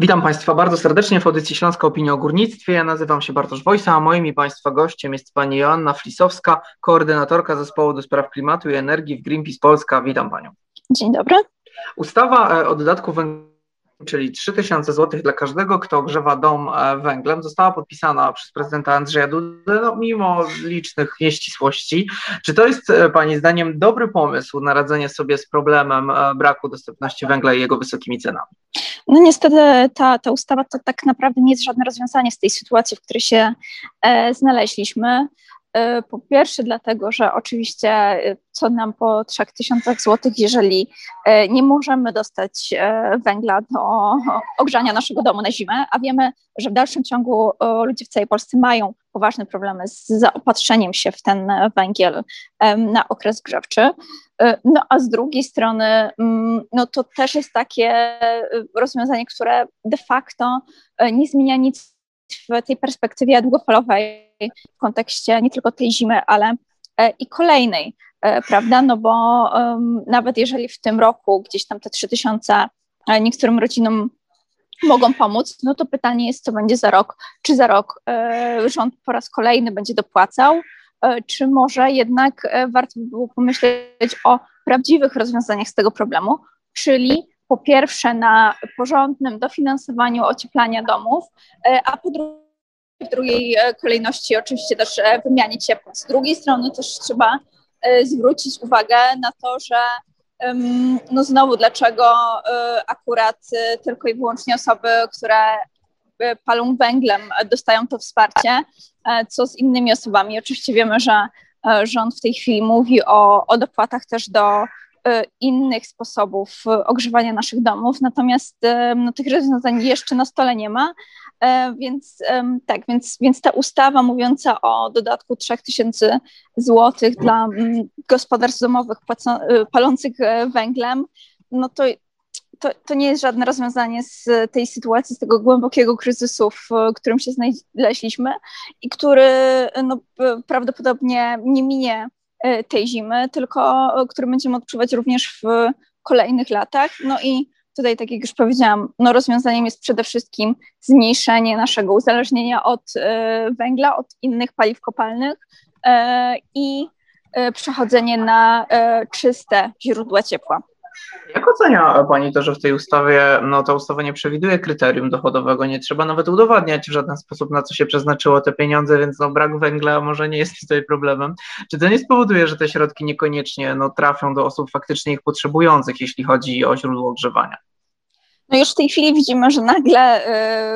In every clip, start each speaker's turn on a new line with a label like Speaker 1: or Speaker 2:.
Speaker 1: Witam Państwa bardzo serdecznie w audycji Śląska Opinia o Górnictwie. Ja nazywam się Bartosz Wojsa, a moim i Państwa gościem jest Pani Joanna Flisowska, koordynatorka Zespołu do Spraw Klimatu i Energii w Greenpeace Polska. Witam Panią.
Speaker 2: Dzień dobry.
Speaker 1: Ustawa e, o dodatku węglowym czyli 3000 zł dla każdego, kto ogrzewa dom e, węglem, została podpisana przez prezydenta Andrzeja Dudę, no, mimo licznych nieścisłości. Czy to jest e, Pani zdaniem dobry pomysł na radzenie sobie z problemem braku dostępności węgla i jego wysokimi cenami?
Speaker 2: No niestety ta, ta ustawa to tak naprawdę nie jest żadne rozwiązanie z tej sytuacji, w której się e, znaleźliśmy. E, po pierwsze, dlatego, że oczywiście e, co nam po 3000 zł, jeżeli e, nie możemy dostać węgla do ogrzania naszego domu na zimę, a wiemy, że w dalszym ciągu ludzie w całej Polsce mają poważne problemy z zaopatrzeniem się w ten węgiel na okres grzewczy. No a z drugiej strony, mm, no to też jest takie rozwiązanie, które de facto nie zmienia nic w tej perspektywie długofalowej, w kontekście nie tylko tej zimy, ale e, i kolejnej, e, prawda? No bo um, nawet jeżeli w tym roku gdzieś tam te 3000 e, niektórym rodzinom mogą pomóc, no to pytanie jest, co będzie za rok. Czy za rok rząd po raz kolejny będzie dopłacał, czy może jednak warto by było pomyśleć o prawdziwych rozwiązaniach z tego problemu, czyli po pierwsze na porządnym dofinansowaniu ocieplania domów, a po drugie w drugiej e, kolejności oczywiście też e, wymianie ciepła. Z drugiej strony też trzeba zwrócić uwagę na to, że no znowu dlaczego akurat tylko i wyłącznie osoby, które palą węglem dostają to wsparcie, co z innymi osobami. Oczywiście wiemy, że rząd w tej chwili mówi o, o dopłatach też do E, innych sposobów ogrzewania naszych domów, natomiast e, no, tych rozwiązań jeszcze na stole nie ma, e, więc tak, więc, więc ta ustawa mówiąca o dodatku 3000 zł dla mm, gospodarstw domowych palących węglem, no to to, to nie jest żadne rozwiązanie z tej sytuacji, z tego głębokiego kryzysu, w którym się znaleźliśmy i który no, prawdopodobnie nie minie E, tej zimy, tylko e, który będziemy odczuwać również w kolejnych latach. No i tutaj, tak jak już powiedziałam, no rozwiązaniem jest przede wszystkim zmniejszenie naszego uzależnienia od e, węgla, od innych paliw kopalnych i przechodzenie na czyste źródła ciepła.
Speaker 1: Jak ocenia Pani to, że w tej ustawie, no ta ustawa nie przewiduje kryterium dochodowego, nie trzeba nawet udowadniać w żaden sposób, na co się przeznaczyło te pieniądze, więc no brak węgla może nie jest tutaj problemem. Czy to nie spowoduje, że te środki niekoniecznie no, trafią do osób faktycznie ich potrzebujących, jeśli chodzi o źródło ogrzewania?
Speaker 2: No już w tej chwili widzimy, że nagle,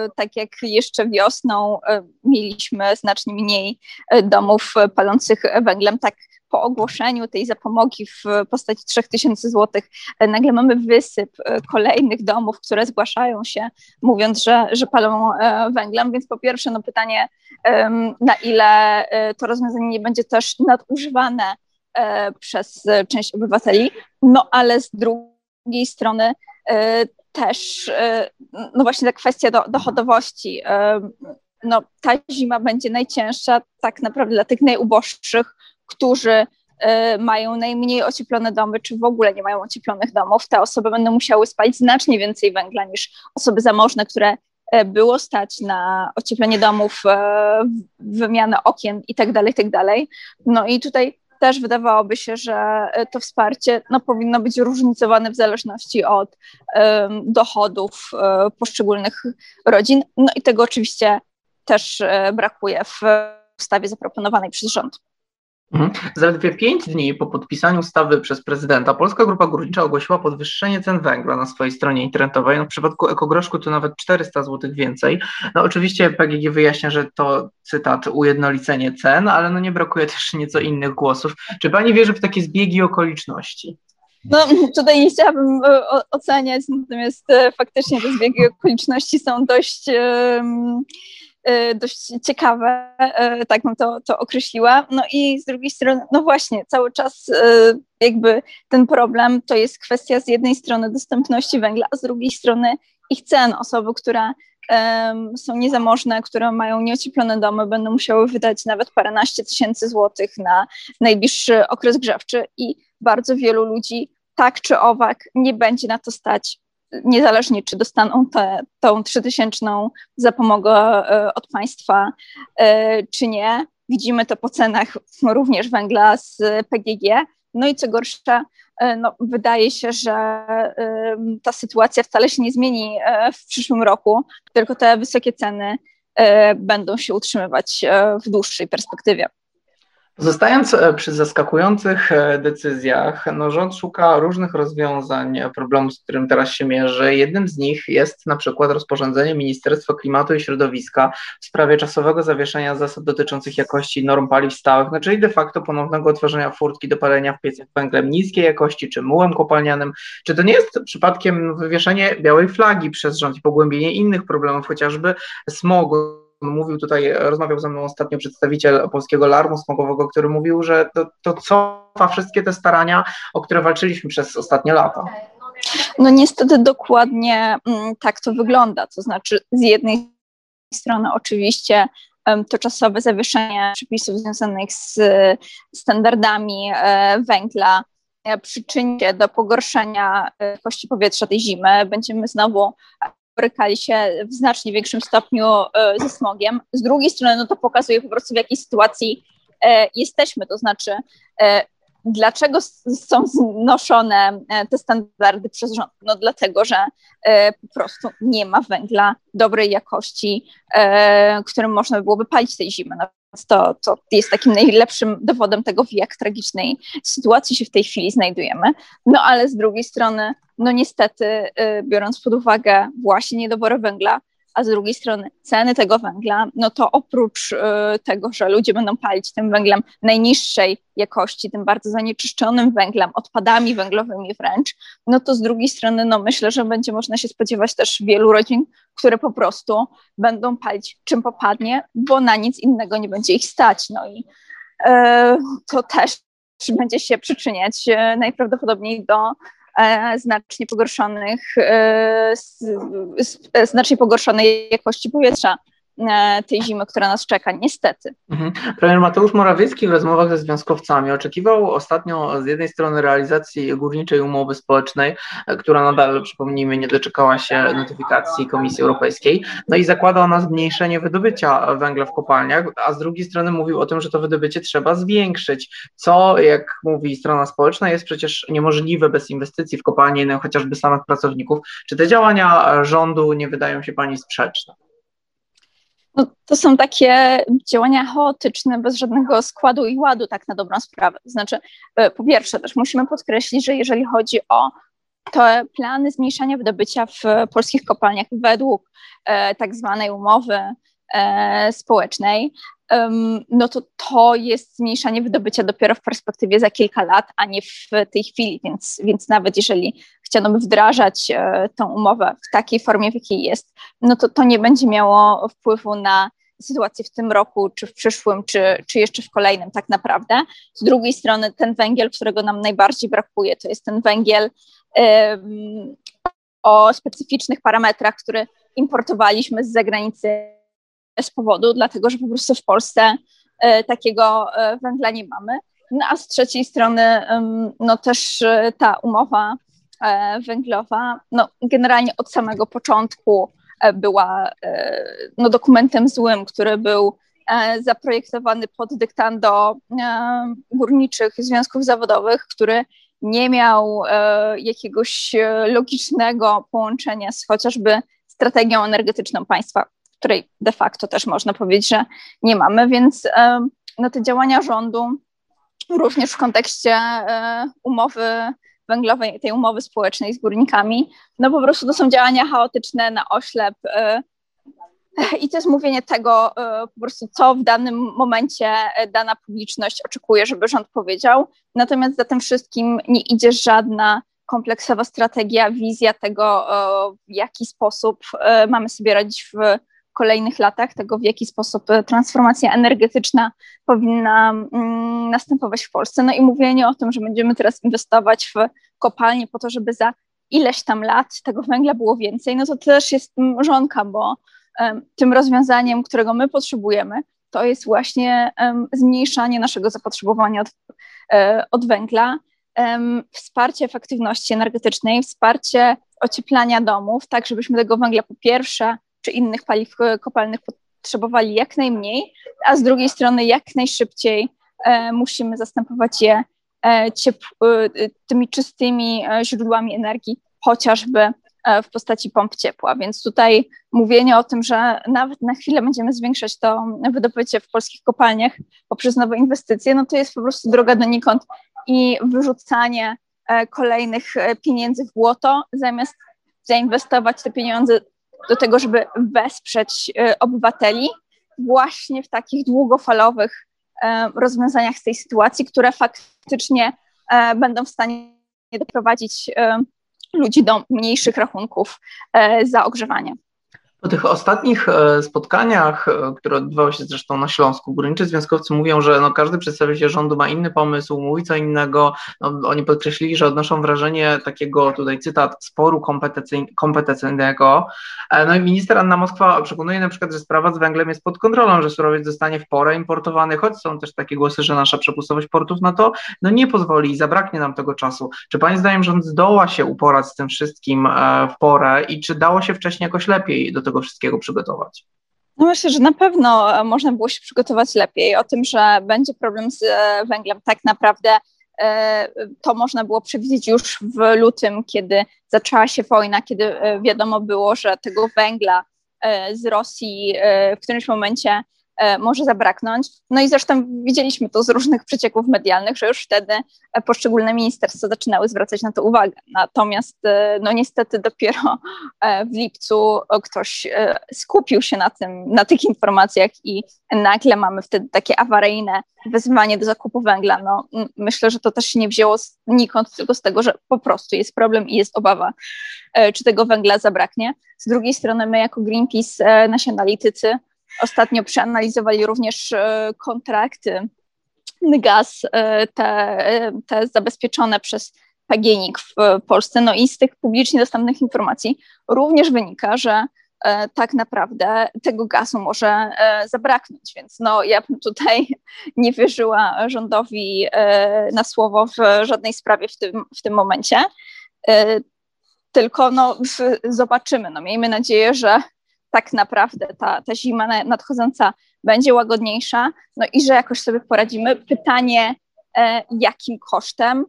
Speaker 2: y, tak jak jeszcze wiosną y, mieliśmy znacznie mniej y, domów palących węglem, tak po ogłoszeniu tej zapomogi w postaci 3000 zł nagle mamy wysyp e, kolejnych domów, które zgłaszają się, mówiąc, że, że palą e, węglem. Więc po pierwsze, no pytanie, na ile e, to rozwiązanie nie będzie też nadużywane przez część obywateli, no ale z drugiej strony też, no właśnie ta kwestia do, dochodowości, no ta zima będzie najcięższa tak naprawdę dla tych najuboższych, którzy e, mają najmniej ocieplone domy, czy w ogóle nie mają ocieplonych domów, te osoby będą musiały spalić znacznie więcej węgla niż osoby zamożne, które e, było stać na ocieplenie domów, e, wymianę okien i tak dalej, tak. No i tutaj też wydawałoby się, że to wsparcie no, powinno być różnicowane w zależności od dochodów um, poszczególnych rodzin. No i tego oczywiście też um, brakuje w ustawie zaproponowanej przez rząd.
Speaker 1: Mhm. Zaledwie pięć dni po podpisaniu ustawy przez prezydenta Polska Grupa Górnicza ogłosiła podwyższenie cen węgla na swojej stronie internetowej. No, w przypadku ekogroszku to nawet 400 zł więcej. No oczywiście PGG wyjaśnia, że to cytat ujednolicenie cen, ale no nie brakuje też nieco innych głosów. Czy pani wierzy w takie zbiegi okoliczności?
Speaker 2: No tutaj nie chciałabym e, oceniać, natomiast e, faktycznie te zbiegi okoliczności są dość dość ciekawe, y, tak bym to, to określiła. No i z drugiej strony, no właśnie, cały czas y, jakby ten problem to jest kwestia z jednej strony dostępności węgla, a z drugiej strony ich cen. Osoby, które są niezamożne, które mają nieocieplone domy, będą musiały wydać nawet paręnaście tysięcy złotych na najbliższy okres grzewczy i bardzo wielu ludzi tak czy owak nie będzie na to stać niezależnie czy dostaną te, tą trzytysięczną zapomogę od państwa, czy nie. Widzimy to po cenach również węgla z PGG. No i co gorsza, no, wydaje się, że ta sytuacja wcale się nie zmieni w przyszłym roku, tylko te wysokie ceny będą się utrzymywać w dłuższej perspektywie.
Speaker 1: Zostając e, przy zaskakujących e, decyzjach, no rząd szuka różnych rozwiązań problemu, z którym teraz się mierzy. Jednym z nich jest na przykład rozporządzenie Ministerstwa Klimatu i Środowiska w sprawie czasowego zawieszenia zasad dotyczących jakości norm paliw stałych, no czyli de facto ponownego otworzenia furtki do palenia w piecach węglem niskiej jakości czy mułem kopalnianym. Czy to nie jest przypadkiem wywieszenie białej flagi przez rząd i pogłębienie innych problemów, chociażby smogu? Mówił tutaj, rozmawiał ze mną ostatnio przedstawiciel polskiego alarmu smogowego, który mówił, że to, to cofa wszystkie te starania, o które walczyliśmy przez ostatnie lata.
Speaker 2: No niestety dokładnie mm, tak to wygląda. To znaczy, z jednej strony oczywiście to czasowe zawieszenie przepisów związanych z standardami e, węgla e, przyczyni się do pogorszenia e, jakości powietrza tej zimy. Będziemy znowu borykali się w znacznie większym stopniu e, ze smogiem. Z drugiej strony, no to pokazuje po prostu w jakiej sytuacji e, jesteśmy, to znaczy e, dlaczego są znoszone te standardy przez rząd? No dlatego, że po prostu nie ma węgla dobrej jakości, którym można by byłoby palić tej zimy. No, to, to jest takim najlepszym dowodem tego, w jak tragicznej sytuacji się w tej chwili znajdujemy. No ale z drugiej strony, no niestety, y, biorąc pod uwagę właśnie niedobory węgla, a z drugiej strony ceny tego węgla, no to oprócz y, tego, że ludzie będą palić tym węglem najniższej jakości, tym bardzo zanieczyszczonym węglem, odpadami węglowymi wręcz, no to z drugiej strony, no myślę, że będzie można się spodziewać też wielu rodzin, które po prostu będą palić czym popadnie, bo na nic innego nie będzie ich stać. No i y, to też będzie się przyczyniać y, najprawdopodobniej do znacznie pogorszonych, e, znacznie pogorszonej jakości powietrza. E, tej zimy, która nas czeka, niestety.
Speaker 1: Mhm. Premier Mateusz Morawiecki w rozmowach ze związkowcami oczekiwał ostatnio z jednej strony realizacji górniczej umowy społecznej, e, która nadal, przypomnijmy, nie doczekała się notyfikacji Komisji Europejskiej, no i zakłada ona zmniejszenie wydobycia węgla w kopalniach, a z drugiej strony mówił o tym, że to wydobycie trzeba zwiększyć, co, jak mówi strona społeczna, jest przecież niemożliwe bez inwestycji w kopalnie, no, chociażby samych pracowników. Czy te działania rządu nie wydają się Pani sprzeczne?
Speaker 2: No, to są takie działania chaotyczne, bez żadnego składu i ładu, tak na dobrą sprawę. Znaczy, e, po pierwsze, też musimy podkreślić, że jeżeli chodzi o te plany zmniejszania wydobycia w polskich kopalniach według e, tak zwanej umowy e, społecznej, no to to jest zmniejszanie wydobycia dopiero w perspektywie za kilka lat, a nie w tej chwili, więc, więc nawet jeżeli chciano by wdrażać e, tą umowę w takiej formie, w jakiej jest, no to to nie będzie miało wpływu na sytuację w tym roku, czy w przyszłym, czy, czy jeszcze w kolejnym tak naprawdę. Z drugiej strony ten węgiel, którego nam najbardziej brakuje, to jest ten węgiel um, o specyficznych parametrach, który importowaliśmy z zagranicy z powodu, dlatego że po prostu w Polsce e, takiego e, węgla nie mamy. No a z trzeciej strony no też e, ta umowa węglowa no generalnie od samego początku była no, dokumentem złym, który był zaprojektowany pod dyktando górniczych związków zawodowych, który nie miał jakiegoś logicznego połączenia z chociażby strategią energetyczną państwa której de facto też można powiedzieć, że nie mamy, więc no, te działania rządu również w kontekście e, umowy węglowej, tej umowy społecznej z górnikami, no po prostu to są działania chaotyczne na oślep e, i to jest mówienie tego e, po prostu, co w danym momencie dana publiczność oczekuje, żeby rząd powiedział. Natomiast za tym wszystkim nie idzie żadna kompleksowa strategia, wizja tego, w jaki sposób mamy sobie radzić w kolejnych latach, tego w jaki sposób e, transformacja energetyczna powinna mm, następować w Polsce. No i mówienie o tym, że będziemy teraz inwestować w kopalnie po to, żeby za ileś tam lat tego węgla było więcej, no to też jest mrzonka, bo tym rozwiązaniem, którego my potrzebujemy, to jest właśnie zmniejszanie naszego zapotrzebowania od, e, od węgla. wsparcie efektywności energetycznej, wsparcie ocieplania domów, tak żebyśmy tego węgla po pierwsze czy innych paliw kopalnych potrzebowali jak najmniej, a z drugiej strony jak najszybciej e, musimy zastępować je e, tymi czystymi źródłami energii, chociażby w postaci pomp ciepła. Więc tutaj mówienie o tym, że nawet na chwilę będziemy zwiększać to wydobycie w polskich kopalniach poprzez nowe inwestycje, no to jest po prostu droga donikąd i wyrzucanie e, kolejnych e, pieniędzy w błoto, zamiast zainwestować te pieniądze do tego, żeby wesprzeć e, obywateli właśnie w takich długofalowych rozwiązaniach z tej sytuacji, które faktycznie będą w stanie doprowadzić ludzi do mniejszych rachunków za ogrzewanie.
Speaker 1: Po tych ostatnich e, spotkaniach, e, które odbywały się zresztą na Śląsku, górniczy związkowcy mówią, że no każdy przedstawiciel rządu ma inny pomysł, mówi co innego. No, oni podkreślili, że odnoszą wrażenie takiego, tutaj cytat, sporu kompetencyjnego. E, no i minister Anna Moskwa przekonuje na przykład, że sprawa z węglem jest pod kontrolą, że surowiec zostanie w porę importowany, choć są też takie głosy, że nasza przepustowość portów na to no nie pozwoli i zabraknie nam tego czasu. Czy Pani zdaniem rząd zdoła się uporać z tym wszystkim w porę i czy dało się wcześniej jakoś lepiej do tego tego wszystkiego przygotować?
Speaker 2: No myślę, że na pewno e, można było się przygotować lepiej. O tym, że będzie problem z e, węglem, tak naprawdę e, to można było przewidzieć już w lutym, kiedy zaczęła się wojna, kiedy wiadomo było, że tego węgla z Rosji w którymś momencie może zabraknąć. No i zresztą widzieliśmy to z różnych przecieków medialnych, że już wtedy e, poszczególne ministerstwa zaczynały zwracać na to uwagę. Natomiast e, no niestety dopiero w lipcu ktoś skupił się na tym, na tych informacjach i nagle mamy wtedy takie awaryjne wezwanie do zakupu węgla. No, myślę, że to też się nie wzięło znikąd, tylko z tego, że po prostu jest problem i jest obawa, czy tego węgla zabraknie. Z drugiej strony my jako Greenpeace, nasi analitycy, Ostatnio przeanalizowali również e, kontrakty gaz, e, te, e, te zabezpieczone przez PGNiG w Polsce. No i z tych publicznie dostępnych informacji również wynika, że tak naprawdę tego gazu może zabraknąć. Więc no, ja bym tutaj nie wierzyła rządowi na słowo w żadnej sprawie w tym, w tym momencie. Tylko no, zobaczymy. No, miejmy nadzieję, że tak naprawdę ta, ta zima nadchodząca będzie łagodniejsza, no i że jakoś sobie poradzimy. Pytanie, e, jakim kosztem?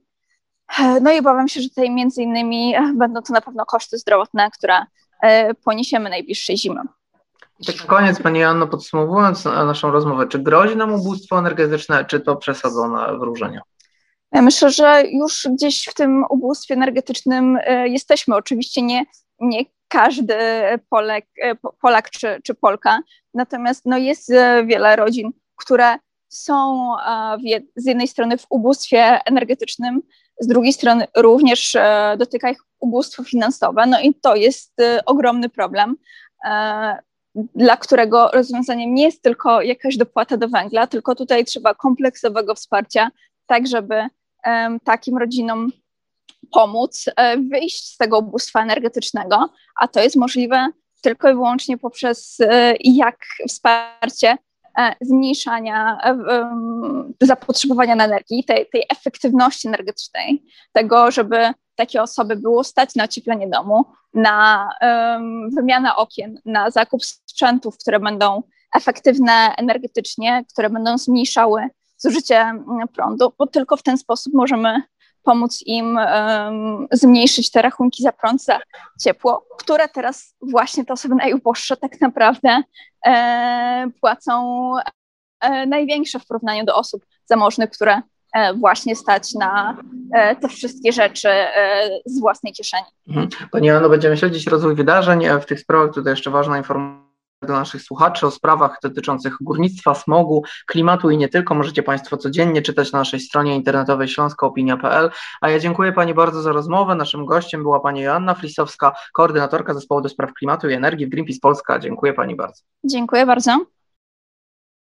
Speaker 2: E, no i obawiam się, że tutaj między innymi będą to na pewno koszty zdrowotne, które e, poniesiemy najbliższej zimy.
Speaker 1: I tak na koniec, Pani Janno, podsumowując naszą rozmowę, czy grozi nam ubóstwo energetyczne, czy to przesadzone wróżenia?
Speaker 2: Ja myślę, że już gdzieś w tym ubóstwie energetycznym jesteśmy. Oczywiście nie, nie każdy Polek, Polak czy, czy Polka. Natomiast no, jest e, wiele rodzin, które są z jednej strony w ubóstwie energetycznym, z drugiej strony również e, dotyka ich ubóstwo finansowe. No i to jest e, ogromny problem, dla którego rozwiązaniem nie jest tylko jakaś dopłata do węgla, tylko tutaj trzeba kompleksowego wsparcia, tak żeby takim rodzinom pomóc e, wyjść z tego ubóstwa energetycznego, a to jest możliwe tylko i wyłącznie poprzez e, jak wsparcie e, zmniejszania zapotrzebowania na energię, tej, tej efektywności energetycznej, tego, żeby takie osoby było stać na ocieplenie domu, na wymianę okien, na zakup sprzętów, które będą efektywne energetycznie, które będą zmniejszały zużycie prądu, bo tylko w ten sposób możemy pomóc im um, zmniejszyć te rachunki za prąd, za ciepło, które teraz właśnie te osoby najuboższe tak naprawdę e, płacą e, największe w porównaniu do osób zamożnych, które e, właśnie stać na e, te wszystkie rzeczy e, z własnej kieszeni.
Speaker 1: Mhm. Pani Anno, będziemy śledzić rozwój wydarzeń w tych sprawach. Tutaj jeszcze ważna informacja do naszych słuchaczy o sprawach dotyczących górnictwa, smogu, klimatu i nie tylko. Możecie Państwo codziennie czytać na naszej stronie internetowej śląskoopinia.pl. A ja dziękuję Pani bardzo za rozmowę. Naszym gościem była Pani Joanna Flisowska, koordynatorka zespołu do spraw klimatu i energii w Greenpeace Polska. Dziękuję Pani bardzo.
Speaker 2: Dziękuję bardzo.